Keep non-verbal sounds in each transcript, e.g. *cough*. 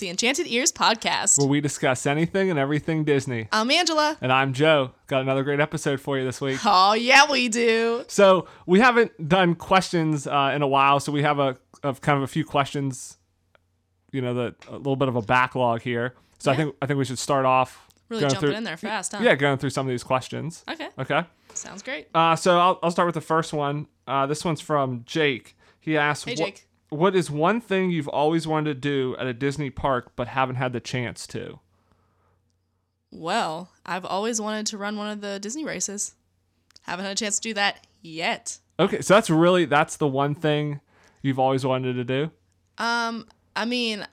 The Enchanted Ears podcast. where we discuss anything and everything Disney. I'm Angela. And I'm Joe. Got another great episode for you this week. Oh, yeah, we do. So we haven't done questions uh, in a while, so we have a of kind of a few questions. You know, the a little bit of a backlog here. So I think I think we should start off Really jumping through, in there fast, huh? Yeah, going through some of these questions. Okay. Okay. Sounds great. Uh, so I'll, I'll start with the first one. Uh, this one's from Jake. He asks, Hey, Jake. What is one thing you've always wanted to do at a Disney park but haven't had the chance to?" Well, I've always wanted to run one of the Disney races. Haven't had a chance to do that yet. Okay, so that's really that's the one thing you've always wanted to do. Um, I mean,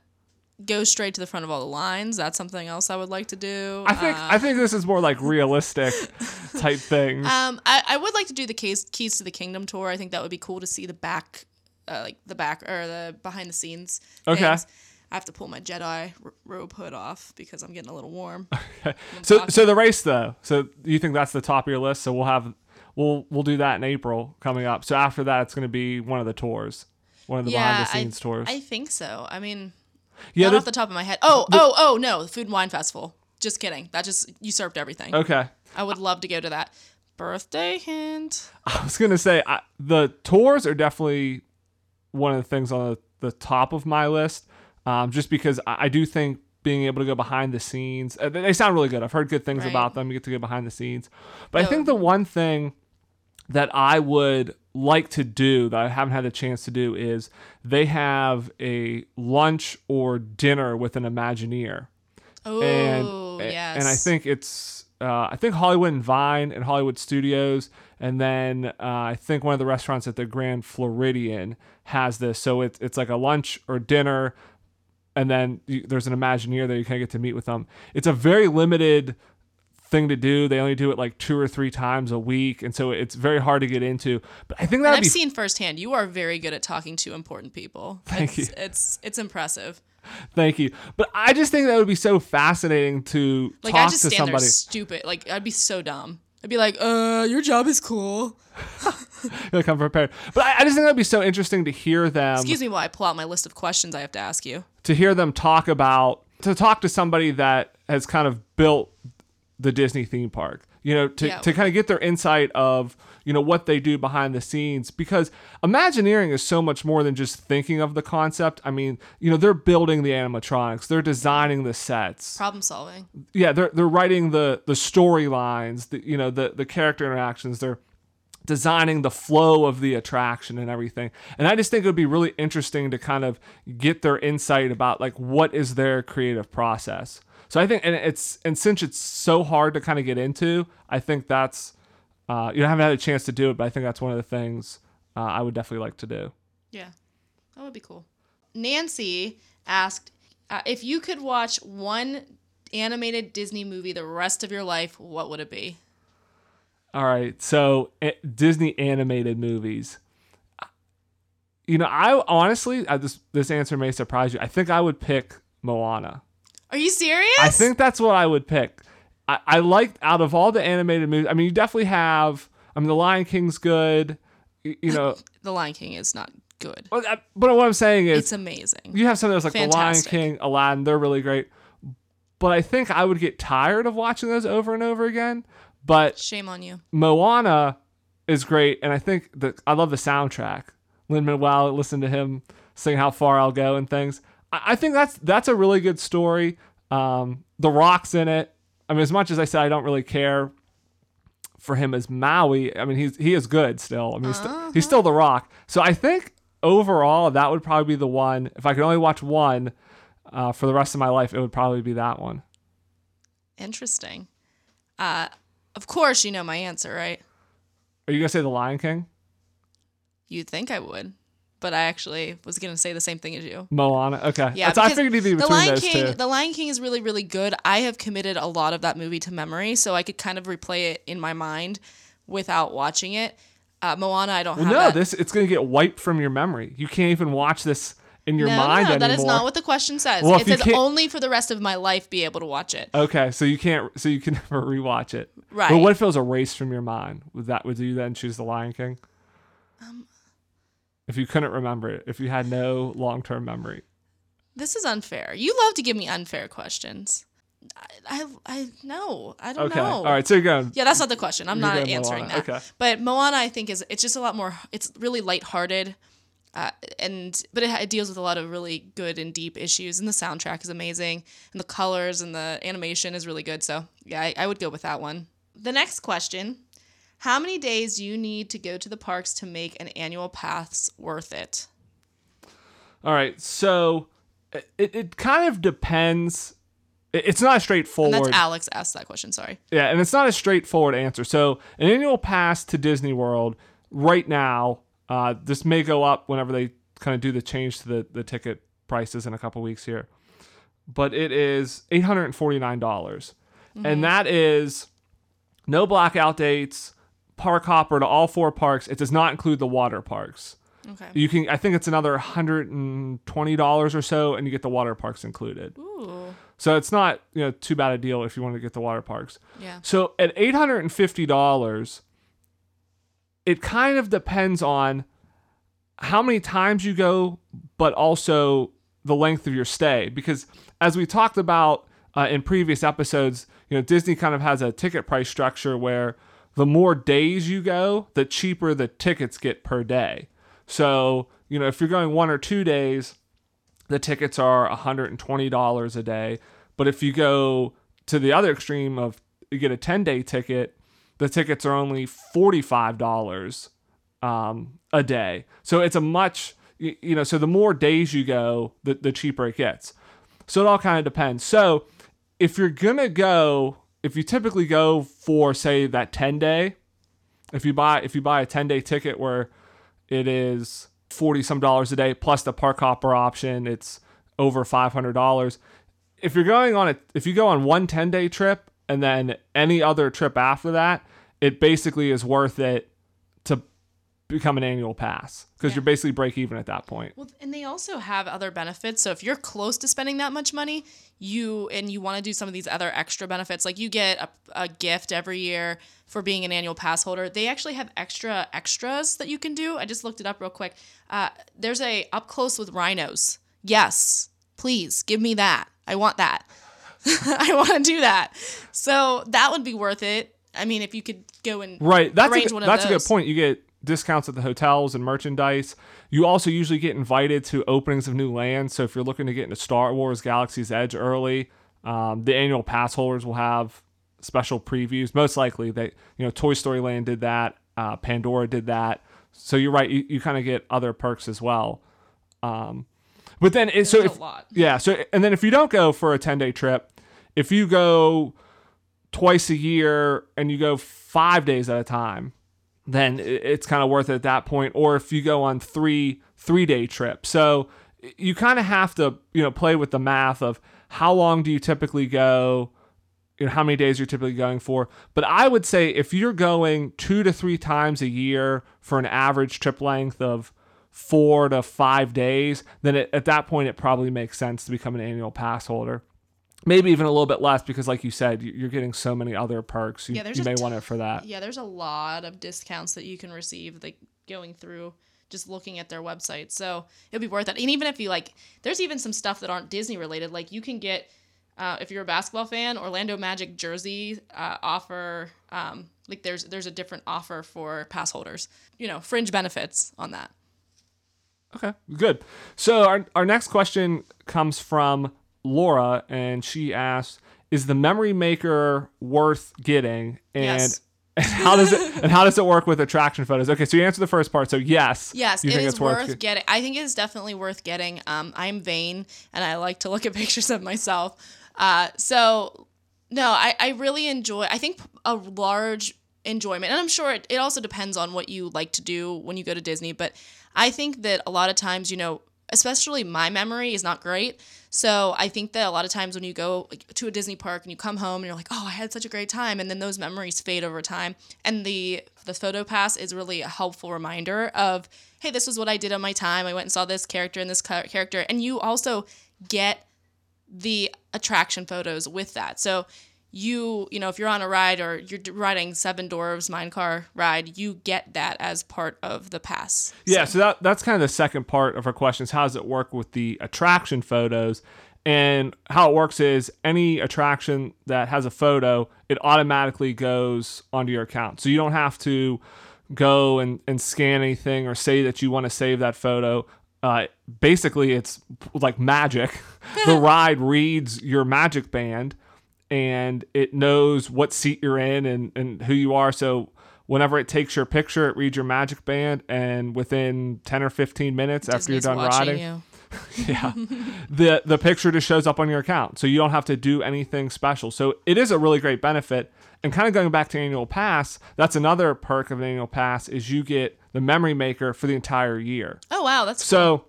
go straight to the front of all the lines. That's something else I would like to do. I think Uh, I think this is more like realistic *laughs* type things. Um, I, I would like to do the case, keys to the kingdom tour. I think that would be cool to see the back, uh, like the back or the behind the scenes. Okay. things. I have to pull my Jedi robe hood off because I'm getting a little warm. *laughs* Okay. so so the race though. So you think that's the top of your list? So we'll have we'll we'll do that in April coming up. So after that, it's going to be one of the tours, one of the behind the I, scenes tours. I think so. I mean, yeah. not off the top of my head. Oh, oh, oh no, the Food and Wine Festival. Just kidding. That just usurped everything. okay. I would love to go to that. Birthday hint. I was gonna say I, the tours are definitely one of the things on the, the top of my list, um, just because I, I do think being able to go behind the scenes, uh, they sound really good. I've heard good things Right. about them. You get to go behind the scenes, but I think the one thing that I would like to do that I haven't had the chance to do is they have a lunch or dinner with an Imagineer Oh, and yes. and I think it's uh, I think Hollywood and Vine and Hollywood Studios, and then uh, I think one of the restaurants at the Grand Floridian has this. So it's it's like a lunch or dinner, and then you, there's an Imagineer there. You kind of get to meet with them. It's a very limited thing to do. They only do it like two or three times a week, and so it's very hard to get into. But I think that'd I've be seen firsthand. You are very good at talking to important people. Thank it's, you. It's it's impressive. *laughs* thank you. But I just think that would be so fascinating to Like talk I just to stand somebody. there stupid. Like I'd be so dumb. I'd be like, uh, your job is cool. *laughs* Like come prepared. But I, I just think that'd be so interesting to hear them. Excuse me while I pull out my list of questions I have to ask you. to hear them talk about to talk to somebody that has kind of built the Disney theme park. You know, to, Yeah. to kind of get their insight of, you know, what they do behind the scenes because Imagineering is so much more than just thinking of the concept. I mean, you know, they're building the animatronics, they're designing the sets. Problem solving. Yeah, they're they're writing the the storylines, the you know, the the character interactions, they're designing the flow of the attraction and everything. And I just think it would be really interesting to kind of get their insight about like what is their creative process. So I think and it's and since it's so hard to kind of get into, I think that's uh, you know, I haven't had a chance to do it, but I think that's one of the things uh, I would definitely like to do. Yeah, that would be cool. Nancy asked uh, if you could watch one animated Disney movie the rest of your life, what would it be? All right, so eh, Disney animated movies. You know, I honestly, I, this this answer may surprise you. I think I would pick Moana. Are you serious? I think that's what I would pick. I, I liked out of all the animated movies. I mean, you definitely have. I mean, The Lion King's good. You, you know, *laughs* The Lion King is not good. but, but what I'm saying is, It's amazing. you have something that's like The Lion King, Aladdin. They're really great. But I think I would get tired of watching those over and over again. But Shame on you. Moana is great, and I think that I love the soundtrack. Lin Manuel, listen to him sing "How Far I'll Go" and things. I, I think that's that's a really good story. Um, the Rock's in it. I mean, as much as I said I don't really care for him as Maui, I mean he's he is good still. I mean he's, still, he's still the Rock. So I think overall that would probably be the one. If I could only watch one uh, for the rest of my life, it would probably be that one. Interesting. Uh, of course, you know my answer, right? Are you gonna say the Lion King? You'd think I would, but I actually was gonna say the same thing as you. Moana. Okay. Yeah, I figured it'd be the between Lion those King. two. The Lion King is really, really good. I have committed a lot of that movie to memory, so I could kind of replay it in my mind without watching it. Uh, Moana, I don't Well, have no, that. this it's gonna get wiped from your memory. You can't even watch this in your no, mind no, anymore. that is not what the question says. Well, it says can't- only for the rest of my life be able to watch it. okay, so you can't, so you can *laughs* never rewatch it. Right. But what if it was erased from your mind? Would that would you then choose the Lion King? Um, if you couldn't remember it, if you had no long term memory. This is unfair. You love to give me unfair questions. I, I, I no, I don't Okay. know. All right. So you're going. Yeah, that's not the question. I'm not answering Moana. that. Okay. But Moana, I think, is it's just a lot more. It's really lighthearted, uh, and but it, it deals with a lot of really good and deep issues. And the soundtrack is amazing, and the colors and the animation is really good. So yeah, I, I would go with that one. The next question: How many days do you need to go to the parks to make an annual pass worth it? All right. So it, it kind of depends. It's not a And straightforward. that's Alex asked that question. Sorry. Yeah, and it's not a straightforward answer. So, an annual pass to Disney World right now, uh, this may go up whenever they kind of do the change to the, the ticket prices in a couple weeks here. But it is 849. dollars And that is no blackout dates, park hopper to all four parks. It does not include the water parks. Okay. You can, I think it's another $120 or so, and you get the water parks included. Ooh. So it's not, you know, too bad a deal if you want to get the water parks. Yeah. So at eight hundred and fifty dollars, it kind of depends on how many times you go, but also the length of your stay. Because as we talked about uh, in previous episodes, you know, Disney kind of has a ticket price structure where the more days you go, the cheaper the tickets get per day. So you know, if you're going one or two days, the tickets are $120 a day. But if you go to the other extreme of you get a 10 day ticket, the tickets are only $45 um, a day. So it's a much, you know, so the more days you go, the, the cheaper it gets. So it all kind of depends. So if you're going to go, if you typically go for, say, that 10 day, if you buy if you buy a 10 day ticket where it is 40 some dollars a day plus the park hopper option it's over $500 if you're going on a if you go on one 10 day trip and then any other trip after that it basically is worth it become an annual pass because Yeah. you're basically break even at that point Well, and they also have other benefits. So if you're close to spending that much money, you and you want to do some of these other extra benefits, like you get a, a gift every year for being an annual pass holder. They actually have extra extras that you can do. I just looked it up real quick. Uh, there's a up close with rhinos. Yes, please give me that. I want that. *laughs* I want to do that. So that would be worth it. I mean, if you could go and Right. That's a, arrange good- one of that's a good point. You get discounts at the hotels and merchandise. You also usually get invited to openings of new lands. So if you're looking to get into Star Wars Galaxy's Edge early, um, the annual pass holders will have special previews. Most likely, they you know Toy Story Land did that. Uh, Pandora did that. So you're right. You, you kind of get other perks as well. Um, but then it, so if a lot. yeah, so and then if you don't go for a 10 day trip, if you go twice a year and you go five days at a time, then it's kind of worth it at that point. Or if you go on three three day trips, so you kind of have to you know play with the math of how long do you typically go, you know how many days you're typically going for. But I would say if you're going two to three times a year for an average trip length of four to five days, then it, at that point it probably makes sense to become an annual pass holder. Maybe even a little bit less because, like you said, you- you're getting so many other perks. You, Yeah, there's you may t- want it for that. Yeah, there's a lot of discounts that you can receive like going through just looking at their website. So it'll be worth it. And even if you like, there's even some stuff that aren't Disney related. Like you can get, uh, if you're a basketball fan, Orlando Magic jersey uh, offer. Um, like there's there's a different offer for pass holders. You know, fringe benefits on that. Okay, good. So our our next question comes from Laura, and she asks, "Is the Memory Maker worth getting?" And Yes. and *laughs* how does it and how does it work with attraction photos? Okay, so you answered the first part. So yes, Yes, it is worth get- getting. I think it is definitely worth getting. Um, I'm vain and I like to look at *laughs* pictures of myself. Uh, so no, I, I really enjoy. I think a large enjoyment, and I'm sure it, it also depends on what you like to do when you go to Disney. But I think that a lot of times, you know, especially my memory is not great. So I think that a lot of times when you go to a Disney park and you come home and you're like, oh, I had such a great time, and then those memories fade over time. And the the photo pass is really a helpful reminder of, hey, this was what I did on my time. I went and saw this character and this character, and you also get the attraction photos with that. So you you know if you're on a ride or you're riding Seven Dwarfs Mine Car ride, you get that as part of the pass. Yeah, so that that's kind of the second part of our questions how does it work with the attraction photos? And how it works is any attraction that has a photo, it automatically goes onto your account. So you don't have to go and, and scan anything or say that you want to save that photo. Uh, basically, it's like magic. *laughs* the *laughs* ride reads your magic band and it knows what seat you're in and, and who you are. So whenever it takes your picture, it reads your magic band, and within 10 or 15 minutes after you're done riding, you. *laughs* yeah, the the picture just shows up on your account, so you don't have to do anything special. So it is a really great benefit. And kind of going back to annual pass, that's another perk of an annual pass is you get the memory maker for the entire year. Oh wow, that's So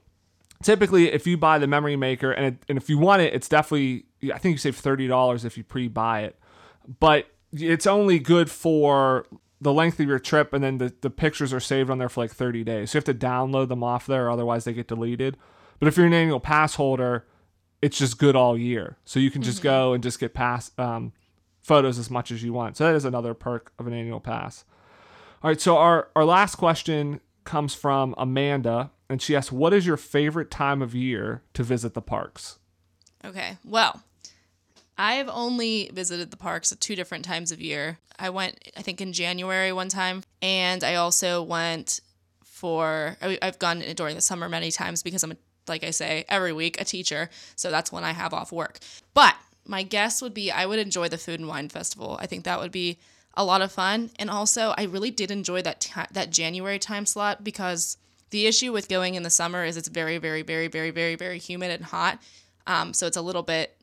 typically, if you buy the memory maker, and it, and if you want it, it's definitely I think you save thirty dollars if you pre-buy it, but it's only good for the length of your trip, and then the, the pictures are saved on there for like thirty days. So you have to download them off there, otherwise they get deleted. But if you're an annual pass holder, it's just good all year, so you can just go and just get pass um, photos as much as you want. So that is another perk of an annual pass. All right, so our, our last question comes from Amanda, and she asks, What is your favorite time of year to visit the parks? Okay. Well, I've only visited the parks at two different times of year. I went, I think, in January one time, and I also went for. I've gone during the summer many times because I'm, like I say, every week a teacher, so that's when I have off work. But my guess would be I would enjoy the Food and Wine Festival. I think that would be a lot of fun, and also I really did enjoy that that January time slot because the issue with going in the summer is it's very, very, very, very, very, very humid and hot. Um, so it's a little bit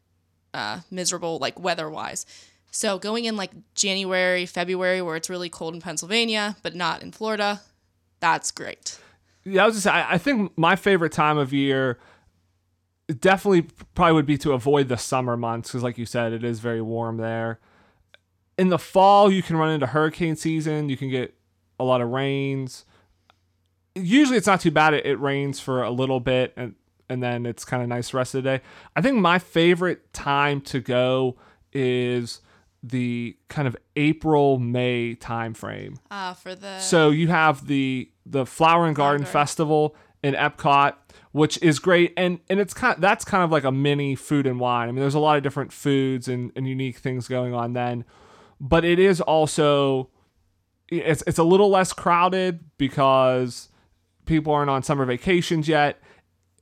uh, miserable, like weather wise. So going in like January, February, where it's really cold in Pennsylvania, but not in Florida, that's great. Yeah, I was just I think my favorite time of year definitely probably would be to avoid the summer months because, like you said, it is very warm there. In the fall, you can run into hurricane season. You can get a lot of rains. Usually, it's not too bad. It, it rains for a little bit, and and then it's kind of nice rest of the day. I think my favorite time to go is the kind of April May time frame. Uh, for the So you have the the Flower and Garden Garden. Festival in Epcot, which is great, and and it's kind that's kind of like a mini food and wine. I mean, there's a lot of different foods and, and unique things going on then, but it is also it's it's a little less crowded because people aren't on summer vacations yet.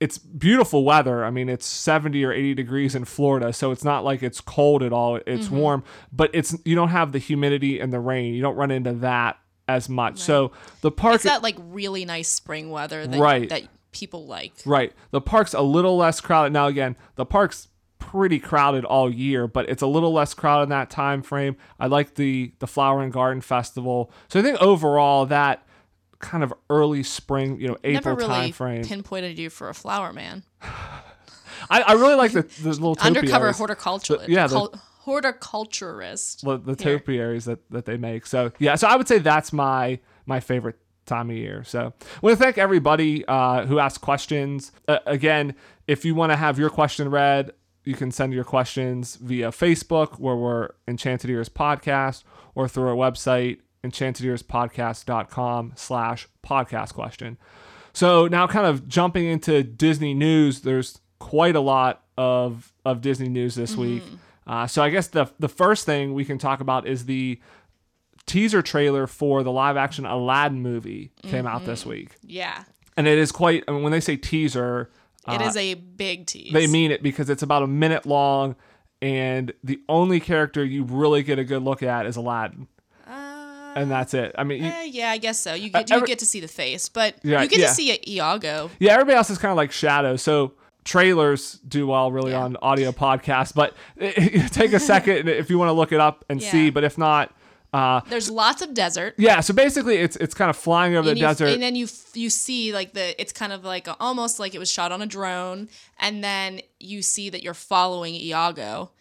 It's beautiful weather. I mean, it's 70 or 80 degrees in Florida, so it's not like it's cold at all. It's Mm-hmm. warm, but it's you don't have the humidity and the rain. You don't run into that as much. So the park it's that like really nice spring weather that Right. that people like. Right. The park's a little less crowded. Now again, the park's pretty crowded all year, but it's a little less crowded in that time frame. I like the the Flower and Garden Festival. So I think overall that kind of early spring, you know, April Never really time frame. pinpointed you for a flower man. I, I really like the, the *laughs* little Undercover topiaries, horticulturalist. yeah, the- cul- horticulturist. the, the here. topiaries that, that they make. So yeah, so I would say that's my my favorite time of year. So I want to thank everybody uh, who asked questions. Uh, again, if you want to have your question read, you can send your questions via Facebook, where we're Enchanted Ears Podcast, or through our website, enchantedearspodcast.com slash podcast question. So now kind of jumping into Disney news, there's quite a lot of, of Disney news this week. Uh, so I guess the the first thing we can talk about is the teaser trailer for the live action Aladdin movie came out this week. Yeah. And it is quite I mean, when they say teaser, It uh, is a big tease. they mean it because it's about a minute long and the only character you really get a good look at is Aladdin. Uh, And that's it. I mean, you, eh, yeah, I guess so. You get you every- get to see the face, but Yeah, you get yeah. to see Iago. Yeah, everybody else is kind of like shadow. So trailers do well really Yeah. on audio podcasts, but *laughs* take a second *laughs* if you want to look it up and see. But if not, uh, There's lots of desert. yeah. So basically, it's it's kind of flying over and the you, desert. and then you you see like the it's kind of like a, almost like it was shot on a drone, and then you see that you're following Iago,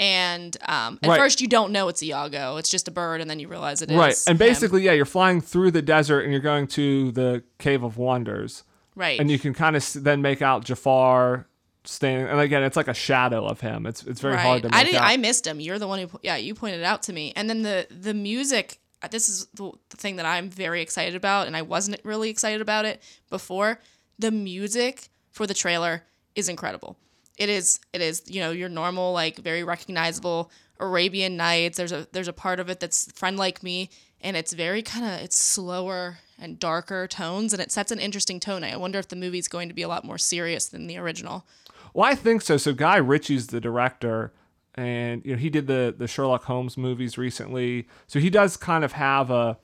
and um, at Right. first you don't know it's Iago, it's just a bird, and then you realize it is right, and him. basically, yeah, you're flying through the desert and you're going to the Cave of Wonders, right, and you can kind of then make out Jafar standing. And again, it's like a shadow of him. It's it's very hard to make I didn't. out. I missed him. You're the one who. Yeah, you pointed it out to me. And then the the music. uh, This is the, the thing that I'm very excited about, and I wasn't really excited about it before. The music for the trailer is incredible. It is. It is. You know, your normal like very recognizable Arabian Nights. There's a there's a part of it that's Friend Like Me, and it's very kind of it's slower and darker tones, and it sets an interesting tone. I wonder if the movie's going to be a lot more serious than the original. Well, I think so. So Guy Ritchie's the director, and you know he did the the Sherlock Holmes movies recently. So he does kind of have a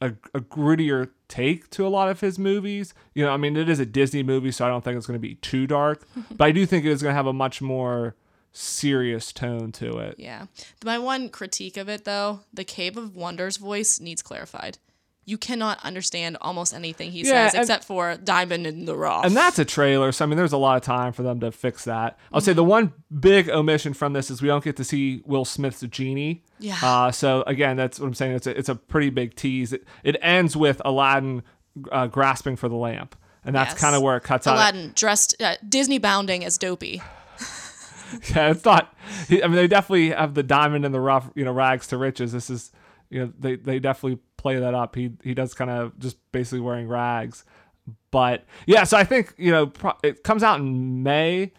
a, a grittier take to a lot of his movies. You know, I mean, it is a Disney movie, so I don't think it's going to be too dark, *laughs* but I do think it is going to have a much more serious tone to it. Yeah. My one critique of it, though, the Cave of Wonders voice needs clarified. You cannot understand almost anything he Yeah, says except for Diamond in the Rough. And that's a trailer, so I mean, there's a lot of time for them to fix that. I'll say the one big omission from this is we don't get to see Will Smith's genie. Yeah. Uh, so again, that's what I'm saying. It's a, it's a pretty big tease. It, it ends with Aladdin uh, grasping for the lamp, and that's Yes. kind of where it cuts out. Aladdin dressed uh, Disney bounding as Dopey. *laughs* Yeah, it's not. I mean, they definitely have the diamond in the rough, you know, rags to riches. This is, you know, they they definitely play that up. He he does kind of just basically wearing rags, but yeah. So I think you know pro- it comes out in May,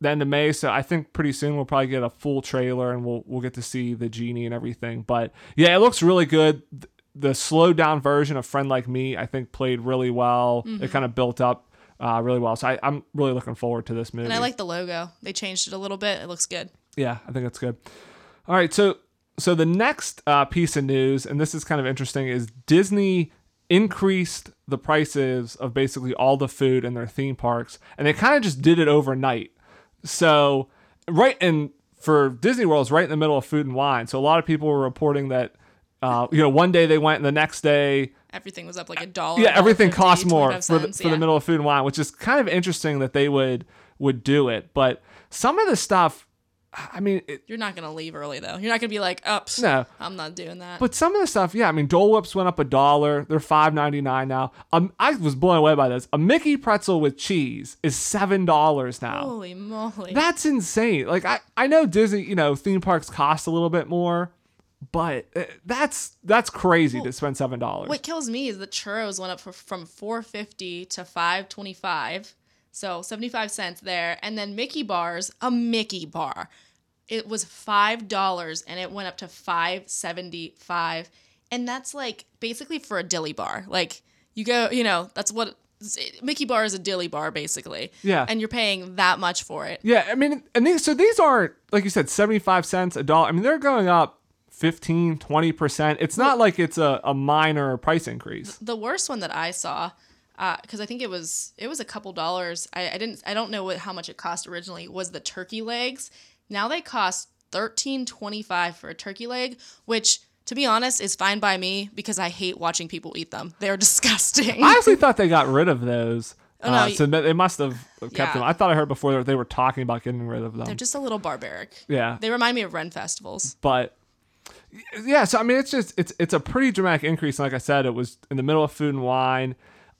the end of May. So I think pretty soon we'll probably get a full trailer and we'll we'll get to see the genie and everything. But yeah, it looks really good. The slowed down version of Friend Like Me, I think, played really well. It kind of built up. Uh, really well, so I, I'm really looking forward to this movie. And I like the logo. They changed it a little bit. It looks good. Yeah, I think that's good. All right, so so the next uh, piece of news, and this is kind of interesting, is Disney increased the prices of basically all the food in their theme parks, and they kind of just did it overnight. So right in for Disney World is right in the middle of food and wine. So a lot of people were reporting that. Uh, you know, one day they went, and the next day Everything was up like a dollar. yeah, everything $1.50, costs more for the, for the middle of food and wine, which is kind of interesting that they would would do it. But some of the stuff, I mean, it, You're not gonna leave early though. You're not gonna be like, ups. no. I'm not doing that. But some of the stuff, yeah, I mean, Dole Whips went up a dollar. They're five ninety nine now. Um, I was blown away by this. A Mickey pretzel with cheese is seven dollars now. Holy moly! That's insane. Like I, I know Disney, you know, theme parks cost a little bit more, but uh, that's that's crazy to spend seven dollars. What kills me is the churros went up for, from 450 to 525. So 75 cents there. And then Mickey bars, a Mickey bar. It was $5 and it went up to 575. And that's like basically for a dilly bar. Like you go, you know, that's what Mickey bar is a dilly bar basically. Yeah. And you're paying that much for it. Yeah, I mean, and these so these aren't like you said, seventy five cents a dollar. I mean, they're going up 15, 20 percent. It's not like it's a, a minor price increase. the worst one that I saw, because I think it was it was a couple dollars. I, I didn't I don't know what how much it cost originally. Was the turkey legs? Now they cost thirteen twenty five for a turkey leg, which to be honest is fine by me because I hate watching people eat them. They're *laughs* disgusting. I actually thought they got rid of those. Oh, no, uh, so they must have kept Yeah. them. I thought I heard before that they were talking about getting rid of them. They're just a little barbaric. yeah, They remind me of Ren festivals. but yeah. So I mean, it's just it's it's a pretty dramatic increase. Like I said, it was in the middle of food and wine.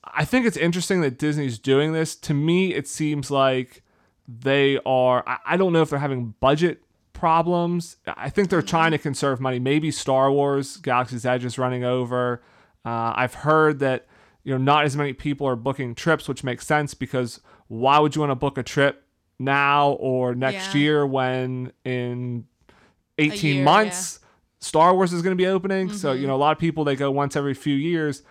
I think it's interesting that Disney's doing this. To me, it seems like they are. I, I don't know if they're having budget problems. I think they're trying to conserve money. Maybe Star Wars Galaxy's Edge is running over. Uh, I've heard that you know not as many people are booking trips, which makes sense because why would you want to book a trip now or next Yeah. year when in 18 year, months Star Wars is going to be opening? So you know a lot of people they go once every few years.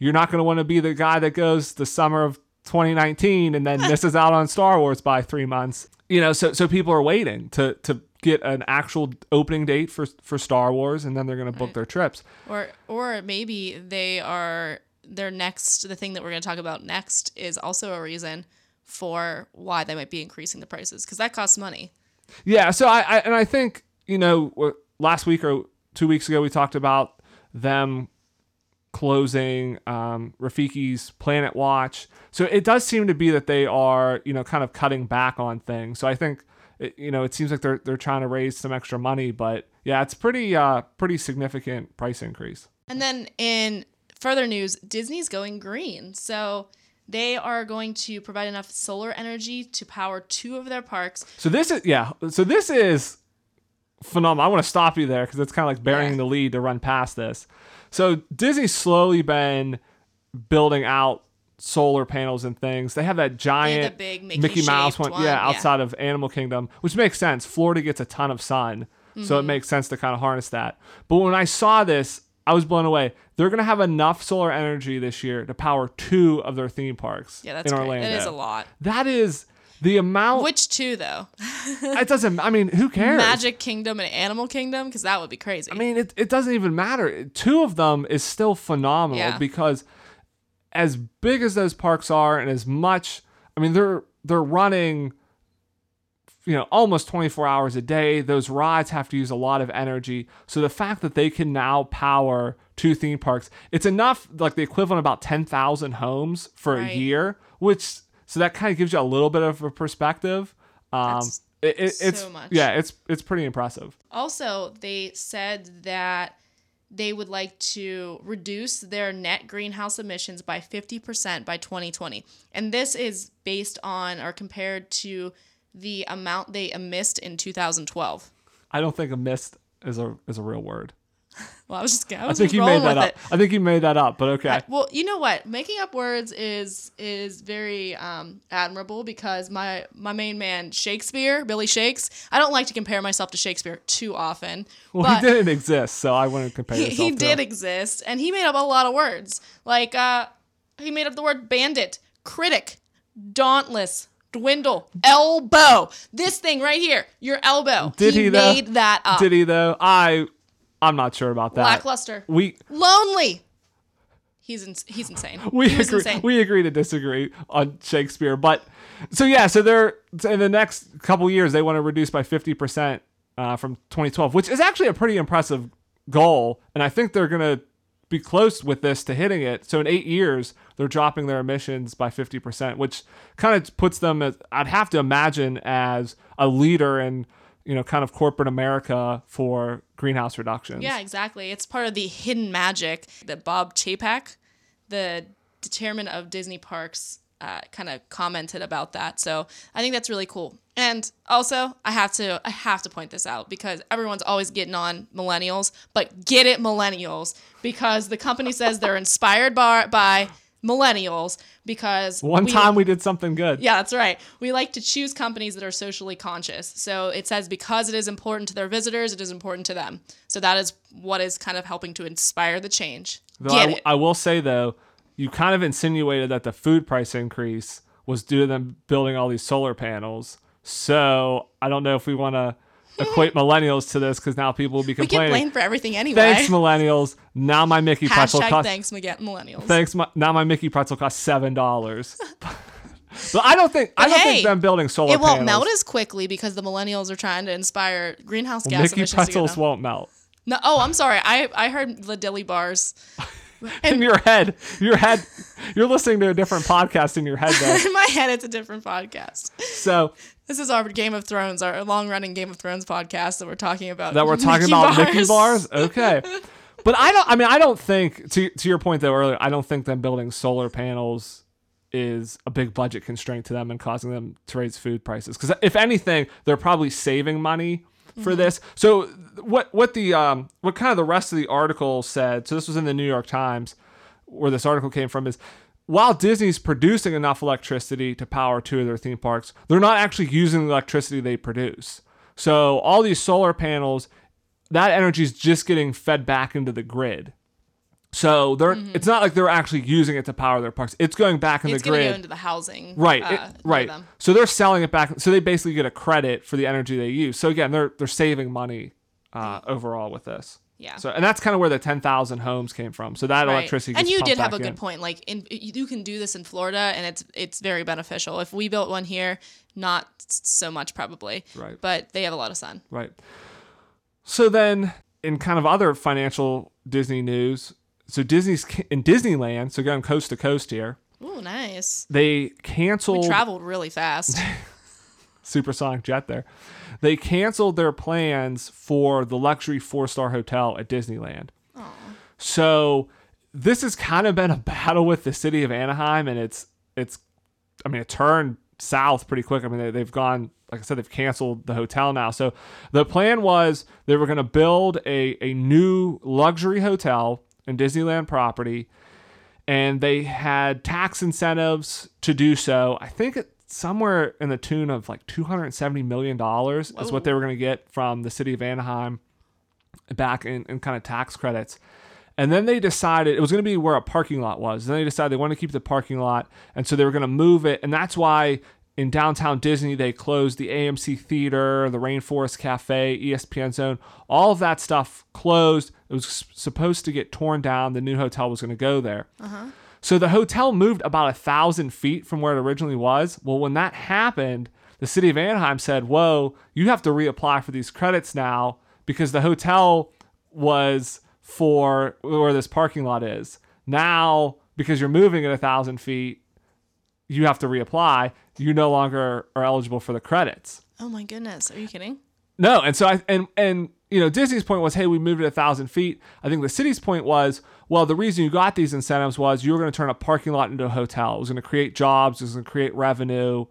You're not going to want to be the guy that goes the summer of 2019 and then misses out on Star Wars by three months. You know, so so people are waiting to to get an actual opening date for for Star Wars, and then they're going to book their trips. Or or maybe they are their next the thing that we're going to talk about next is also a reason for why they might be increasing the prices because that costs money. Yeah, so I, I and I think you know last week or two weeks ago we talked about them closing um, Rafiki's Planet Watch. So it does seem to be that they are you know kind of cutting back on things. So I think it, you know it seems like they're they're trying to raise some extra money, but yeah, it's pretty uh pretty significant price increase. And then in further news, Disney's going green. So They are going to provide enough solar energy to power two of their parks. So this is yeah. So this is phenomenal. I want to stop you there because it's kind of like burying Yeah. the lead to run past this. So Disney's slowly been building out solar panels and things. They have that giant big Mickey Mouse one, one, yeah, yeah. outside of Animal Kingdom, which makes sense. Florida gets a ton of sun, so Mm-hmm. it makes sense to kind of harness that. But when I saw this, I was blown away. They're gonna have enough solar energy this year to power two of their theme parks Yeah, that's in great. Orlando. That is a lot. That is the amount. Which two though? it doesn't. I mean, who cares? Magic Kingdom and Animal Kingdom, because that would be crazy. I mean, it, it doesn't even matter. Two of them is still phenomenal Yeah. because as big as those parks are and as much I mean they're they're running you know almost 24 hours a day. Those rides have to use a lot of energy. So the fact that they can now power two theme parks, it's enough like the equivalent of about 10,000 homes for a year, which so that kind of gives you a little bit of a perspective. Um it, it, so it's much. yeah, it's it's pretty impressive. Also, they said that they would like to reduce their net greenhouse emissions by 50% by 2020. And this is based on or compared to the amount they emissed in 2012. I don't think mist is a is a real word. Well, I was just I I was think you made that up. it. I think you made that up, but okay. I- well, you know what? Making up words is is very um, admirable because my my main man Shakespeare, Billy Shakes. I don't like to compare myself to Shakespeare too often. well, he didn't exist, so I wouldn't compare he, he did him. exist and he made up a lot of words like uh he made up the word bandit critic dauntless dwindle elbow this thing right here your elbow Did he, though? made that up Did he though? I I'm not sure about that. lackluster We lonely he's in, he's insane we he agree insane we agree to disagree on Shakespeare, but so yeah, so they're in the next couple years they want to reduce by 50% uh, from 2012, which is actually a pretty impressive goal, and I think they're going to be close with this to hitting it. So in 8 years, they're dropping their emissions by 50%, which kind of puts them as I'd have to imagine as a leader in you know, kind of corporate America for greenhouse reductions. yeah exactly. It's part of the hidden magic that bob chapek the chairman of disney parks uh, kind of commented about that. So i think that's really cool. And also i have to i have to point this out because everyone's always getting on millennials but get it millennials because the company says they're inspired by, by millennials because One we- time we did something good. yeah, that's right. We like to choose companies that are socially conscious. So it says because it is important to their visitors, it is important to them. So that is what is kind of helping to inspire the change. Though I? I will say though, you kind of insinuated that the food price increase was due to them building all these solar panels. So I don't know if we want to equate millennials to this because now people will be complaining. we get blamed for everything anyway. Thanks, millennials. Now my Mickey pretzel Hashtag costs. thanks, Miguel- millennials. Thanks. My, now my Mickey pretzel costs seven dollars. *laughs* but I don't think I But don't hey, think them building solar it won't panels. melt as quickly because the millennials are trying to inspire greenhouse gas Mickey emissions. to go pretzels down. won't melt. No, oh, I'm sorry. I I heard the dilly bars. *laughs* in your head, your head, you're listening to a different podcast in your head though. *laughs* In my head, it's a different podcast. So This is our Game of Thrones, our long-running Game of Thrones podcast that we're talking about. that we're talking Mickey about bars. Mickey bars. *laughs* Okay, but I don't. I mean, I don't think to to your point though earlier. I don't think them building solar panels is a big budget constraint to them and causing them to raise food prices. Because if anything, they're probably saving money for this. So what what the um what kind of the rest of the article said. So this was in the New York Times where this article came from is while Disney's producing enough electricity to power two of their theme parks, they're not actually using the electricity they produce. So all these solar panels, that energy is just getting fed back into the grid. So they're it's not like they're actually using it to power their parks. It's going back in It's the going to grid. into the housing. Right, uh, it- right. them. So they're selling it back. So they basically get a credit for the energy they use. So again, they're they're saving money uh, overall with this. Yeah. So and that's kind of where the ten thousand homes came from. So that Right. electricity. And you did have a good in. point. Like, in you can do this in Florida, and it's it's very beneficial. If we built one here, not so much probably. Right. But they have a lot of sun. Right. So then, in kind of other financial Disney news, so Disney's in Disneyland. So going coast to coast here, Oh, nice. they canceled. We traveled really fast. *laughs* supersonic jet there. They canceled their plans for the luxury four star hotel at Disneyland. So this has kind of been a battle with the city of Anaheim, and it's it's I mean it turned south pretty quick. I mean they, they've gone like I said they've canceled the hotel now. So the plan was they were going to build a a new luxury hotel in Disneyland property and they had tax incentives to do so. I think somewhere in the tune of like 270 million dollars is what they were going to get from the city of Anaheim back in, in kind of tax credits. And then they decided it was going to be where a parking lot was. And then they decided they wanted to keep the parking lot. And so they were going to move it. And that's why in downtown Disney, they closed the AMC Theater, the Rainforest Cafe, ESPN Zone. All of that stuff closed. It was supposed to get torn down. The new hotel was going to go there. Uh-huh. So the hotel moved about a thousand feet from where it originally was. Well, when that happened, the city of Anaheim said, Whoa, you have to reapply for these credits now because the hotel was for where this parking lot is. Now, because you're moving at a thousand feet, you have to reapply. You no longer are eligible for the credits. Oh my goodness. Are you kidding? No, and so I and and you know Disney's point was, hey, we moved it a thousand feet. I think the city's point was, well, the reason you got these incentives was you were going to turn a parking lot into a hotel. It was going to create jobs. It was going to create revenue,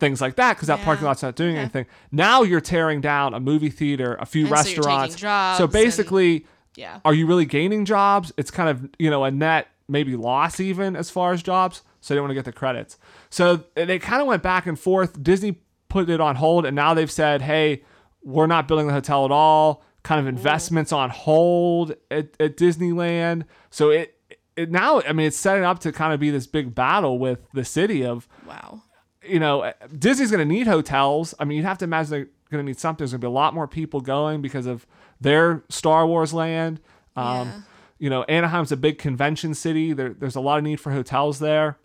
things like that, because that Yeah. parking lot's not doing Yeah. anything. Now you're tearing down a movie theater, a few And so restaurants. so and- basically, Yeah. are you really gaining jobs? It's kind of you know a net maybe loss even as far as jobs. So they don't want to get the credits. So they kind of went back and forth. Disney put it on hold, and now they've said, hey, we're not building the hotel at all. Kind of investments on hold at, at Disneyland. So it it now I mean it's setting up to kind of be this big battle with the city of Wow. you know, Disney's going to need hotels. I mean, you'd have to imagine they're going to need something. There's going to be a lot more people going because of their Star Wars land. Um, Yeah. You know, Anaheim's a big convention city. There, there's a lot of need for hotels there.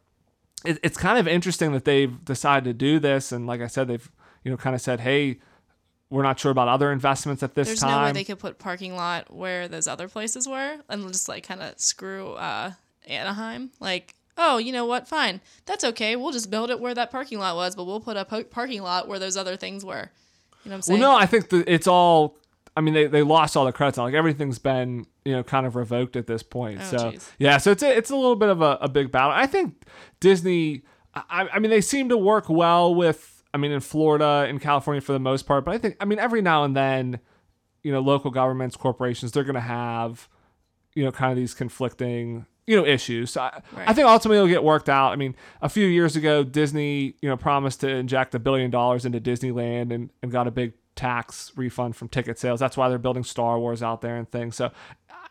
It, it's kind of interesting that they've decided to do this. And like I said, they've, you know, kind of said, hey, we're not sure about other investments at this There's time. no way they could put parking lot where those other places were and just like kind of screw uh, Anaheim. Like, oh, you know what? Fine. That's okay. We'll just build it where that parking lot was, but we'll put a po- parking lot where those other things were. You know what I'm saying? Well, no, I think that it's all. I mean, they, they lost all the credits. Like everything's been you know kind of revoked at this point. Oh, so jeez. yeah, so it's a, it's a little bit of a, a big battle. I think Disney. I, I mean, they seem to work well with. I mean, in Florida and California for the most part, but I think I mean every now and then, you know, local governments, corporations, they're going to have, you know, kind of these conflicting you know issues. So I, I think ultimately it'll get worked out. I mean, a few years ago, Disney you know promised to inject a billion dollars into Disneyland and, and got a big tax refund from ticket sales. That's why they're building Star Wars out there and things. So,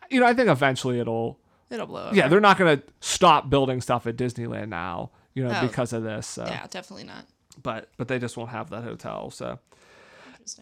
you know, I think eventually it'll. It'll blow over. Yeah, they're not going to stop building stuff at Disneyland now, you know, Oh. because of this. So. Yeah, definitely not. But but they just won't have that hotel. So.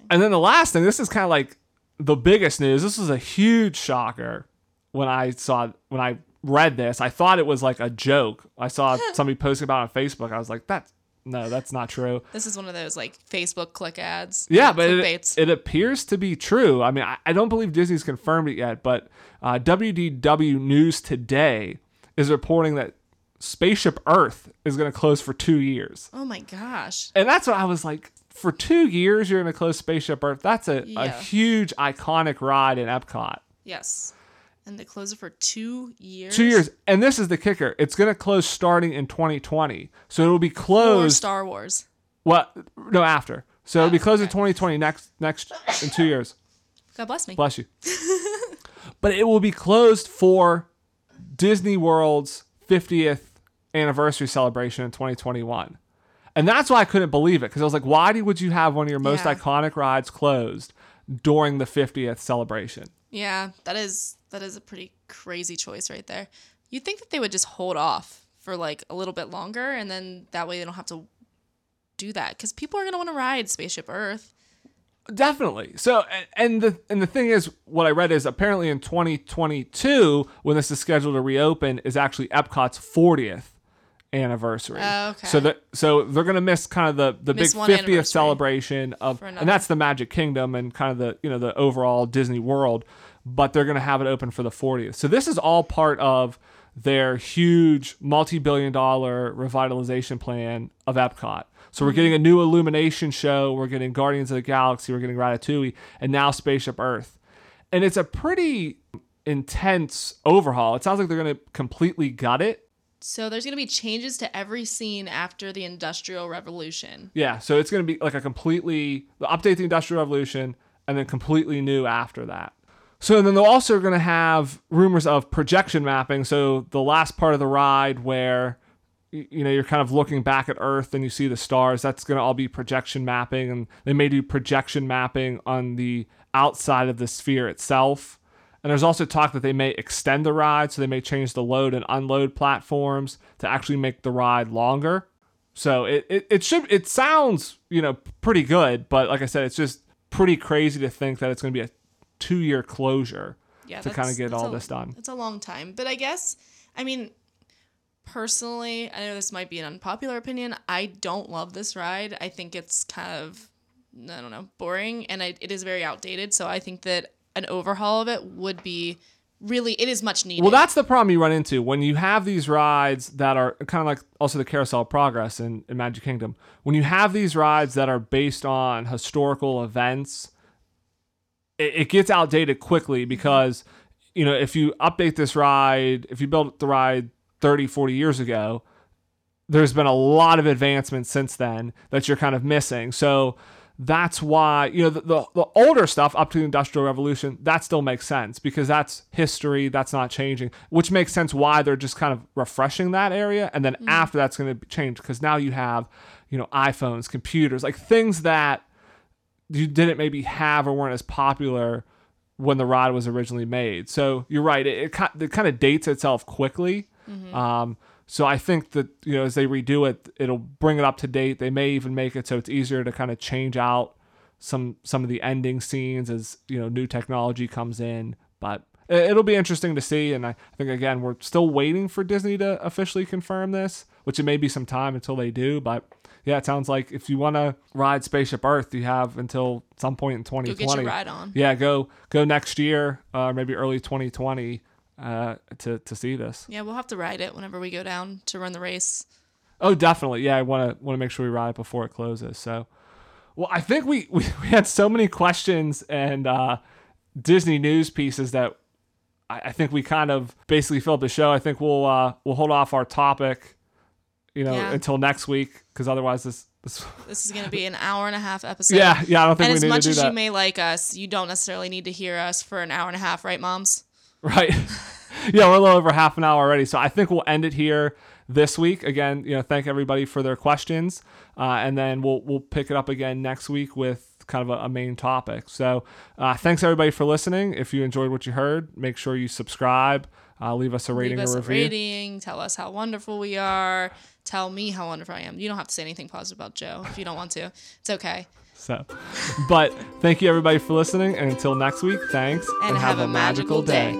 And then the last thing, this is kind of like the biggest news. This was a huge shocker when I saw when I read this. I thought it was like a joke. I saw *laughs* somebody posting about it on Facebook. I was like, that's no, that's not true. This is one of those like Facebook click ads. Yeah, but it, it appears to be true. I mean, I, I don't believe Disney's confirmed it yet, but uh, WDW News Today is reporting that Spaceship Earth is going to close for two years. oh my gosh. And that's what I was like. For two years, you're going to close Spaceship Earth. That's a, a huge, iconic ride in Epcot. Yes. And they close it for two years. Two years. And this is the kicker it's going to close starting in 2020. So it'll be Or closed. Star Wars. What? No, after. So it'll be Oh, closed in 2020 next, next, in two years. God bless me. Bless you. *laughs* but it will be closed for Disney World's 50th anniversary celebration in 2021. And that's why I couldn't believe it because I was like, why would you have one of your most Yeah. iconic rides closed during the 50th celebration? Yeah, that is that is a pretty crazy choice right there. You'd think that they would just hold off for like a little bit longer and then that way they don't have to do that cuz people are going to want to ride Spaceship Earth. Definitely. So, and- the and the thing is, what I read is apparently in 2022, when this is scheduled to reopen, is actually Epcot's 40th anniversary. Oh, okay. So that so they're gonna miss kind of the the Miss big 50th celebration of, and that's the Magic Kingdom and kind of the you know the overall Disney World, but they're gonna have it open for the 40th. So this is all part of their huge multi-billion dollar revitalization plan of Epcot. So we're getting a new Illumination show, we're getting Guardians of the Galaxy, we're getting Ratatouille, and now Spaceship Earth. And it's a pretty intense overhaul. It sounds like they're going to completely gut it So there's going to be changes to every scene after the Industrial Revolution. Yeah, so it's going to be like a completely update the Industrial Revolution and then completely new after that. So then they're also going to have rumors of projection mapping. So the last part of the ride where you know you're kind of looking back at Earth and you see the stars, that's going to all be projection mapping, and they may do projection mapping on the outside of the sphere itself. And there's also talk that they may extend the ride, so they may change the load and unload platforms to actually make the ride longer. So it, it, it should it sounds you know pretty good, but like I said, it's just pretty crazy to think that it's going to be a two year closure Yeah, to kind of get all a- this done. It's a long time, but I guess I mean personally, I know this might be an unpopular opinion. I don't love this ride. I think it's kind of I don't know, boring and I, it is very outdated, so I think that an overhaul of it would be really it is much needed. Well, that's the problem you run into when you have these rides that are kind of like also the Carousel of Progress in, in Magic Kingdom. When you have these rides that are based on historical events, it, it gets outdated quickly because, you know, if you update this ride, if you build the ride 30, 40 years ago, there's been a lot of advancements since then that you're kind of missing. So that's why you know the, the, the older stuff up to the industrial revolution that still makes sense because that's history that's not changing which makes sense why they're just kind of refreshing that area and then mm. after that's going to change because now you have you know iphones computers like things that you didn't maybe have or weren't as popular when the rod was originally made. So you're right; it, it, it kind of dates itself quickly. Um, so I think that you know as they redo it, it'll bring it up to date. They may even make it so it's easier to kind of change out some some of the ending scenes as you know new technology comes in. But it- it'll be interesting to see. And I think again we're still waiting for Disney to officially confirm this, which it may be some time until they do. But yeah, it sounds like if you want to ride Spaceship Earth, you have until some point in 2020. Go 2020. get your ride on. Yeah, go go next year, uh, maybe early 2020, uh, to to see this. Yeah, we'll have to ride it whenever we go down to run the race. Oh, definitely. Yeah, I want to want to make sure we ride it before it closes. So, well, I think we *laughs* we, we had so many questions and uh, Disney news pieces that I, I think we kind of basically filled the show. I think we'll uh, we'll hold off our topic, you know, Yeah. until next week because otherwise this this. *laughs* Is going to be an hour and a half episode. Yeah, yeah. I don't think And we as need much to do as that. you may like us, you don't necessarily need to hear us for an hour and a half, right, moms? Right. *laughs* yeah, we're a little over half an hour already. So I think we'll end it here this week. Again, you know, thank everybody for their questions. Uh, and then we'll we'll pick it up again next week with kind of a, a main topic. So uh, thanks everybody for listening. If you enjoyed what you heard, make sure you subscribe. Uh, leave us a rating Leave us or a rating. Tell us how wonderful we are. Tell me how wonderful I am. You don't have to say anything positive about Joe if you don't want to. It's okay. So, but thank you everybody for listening. And until next week, thanks And, have, a magical day.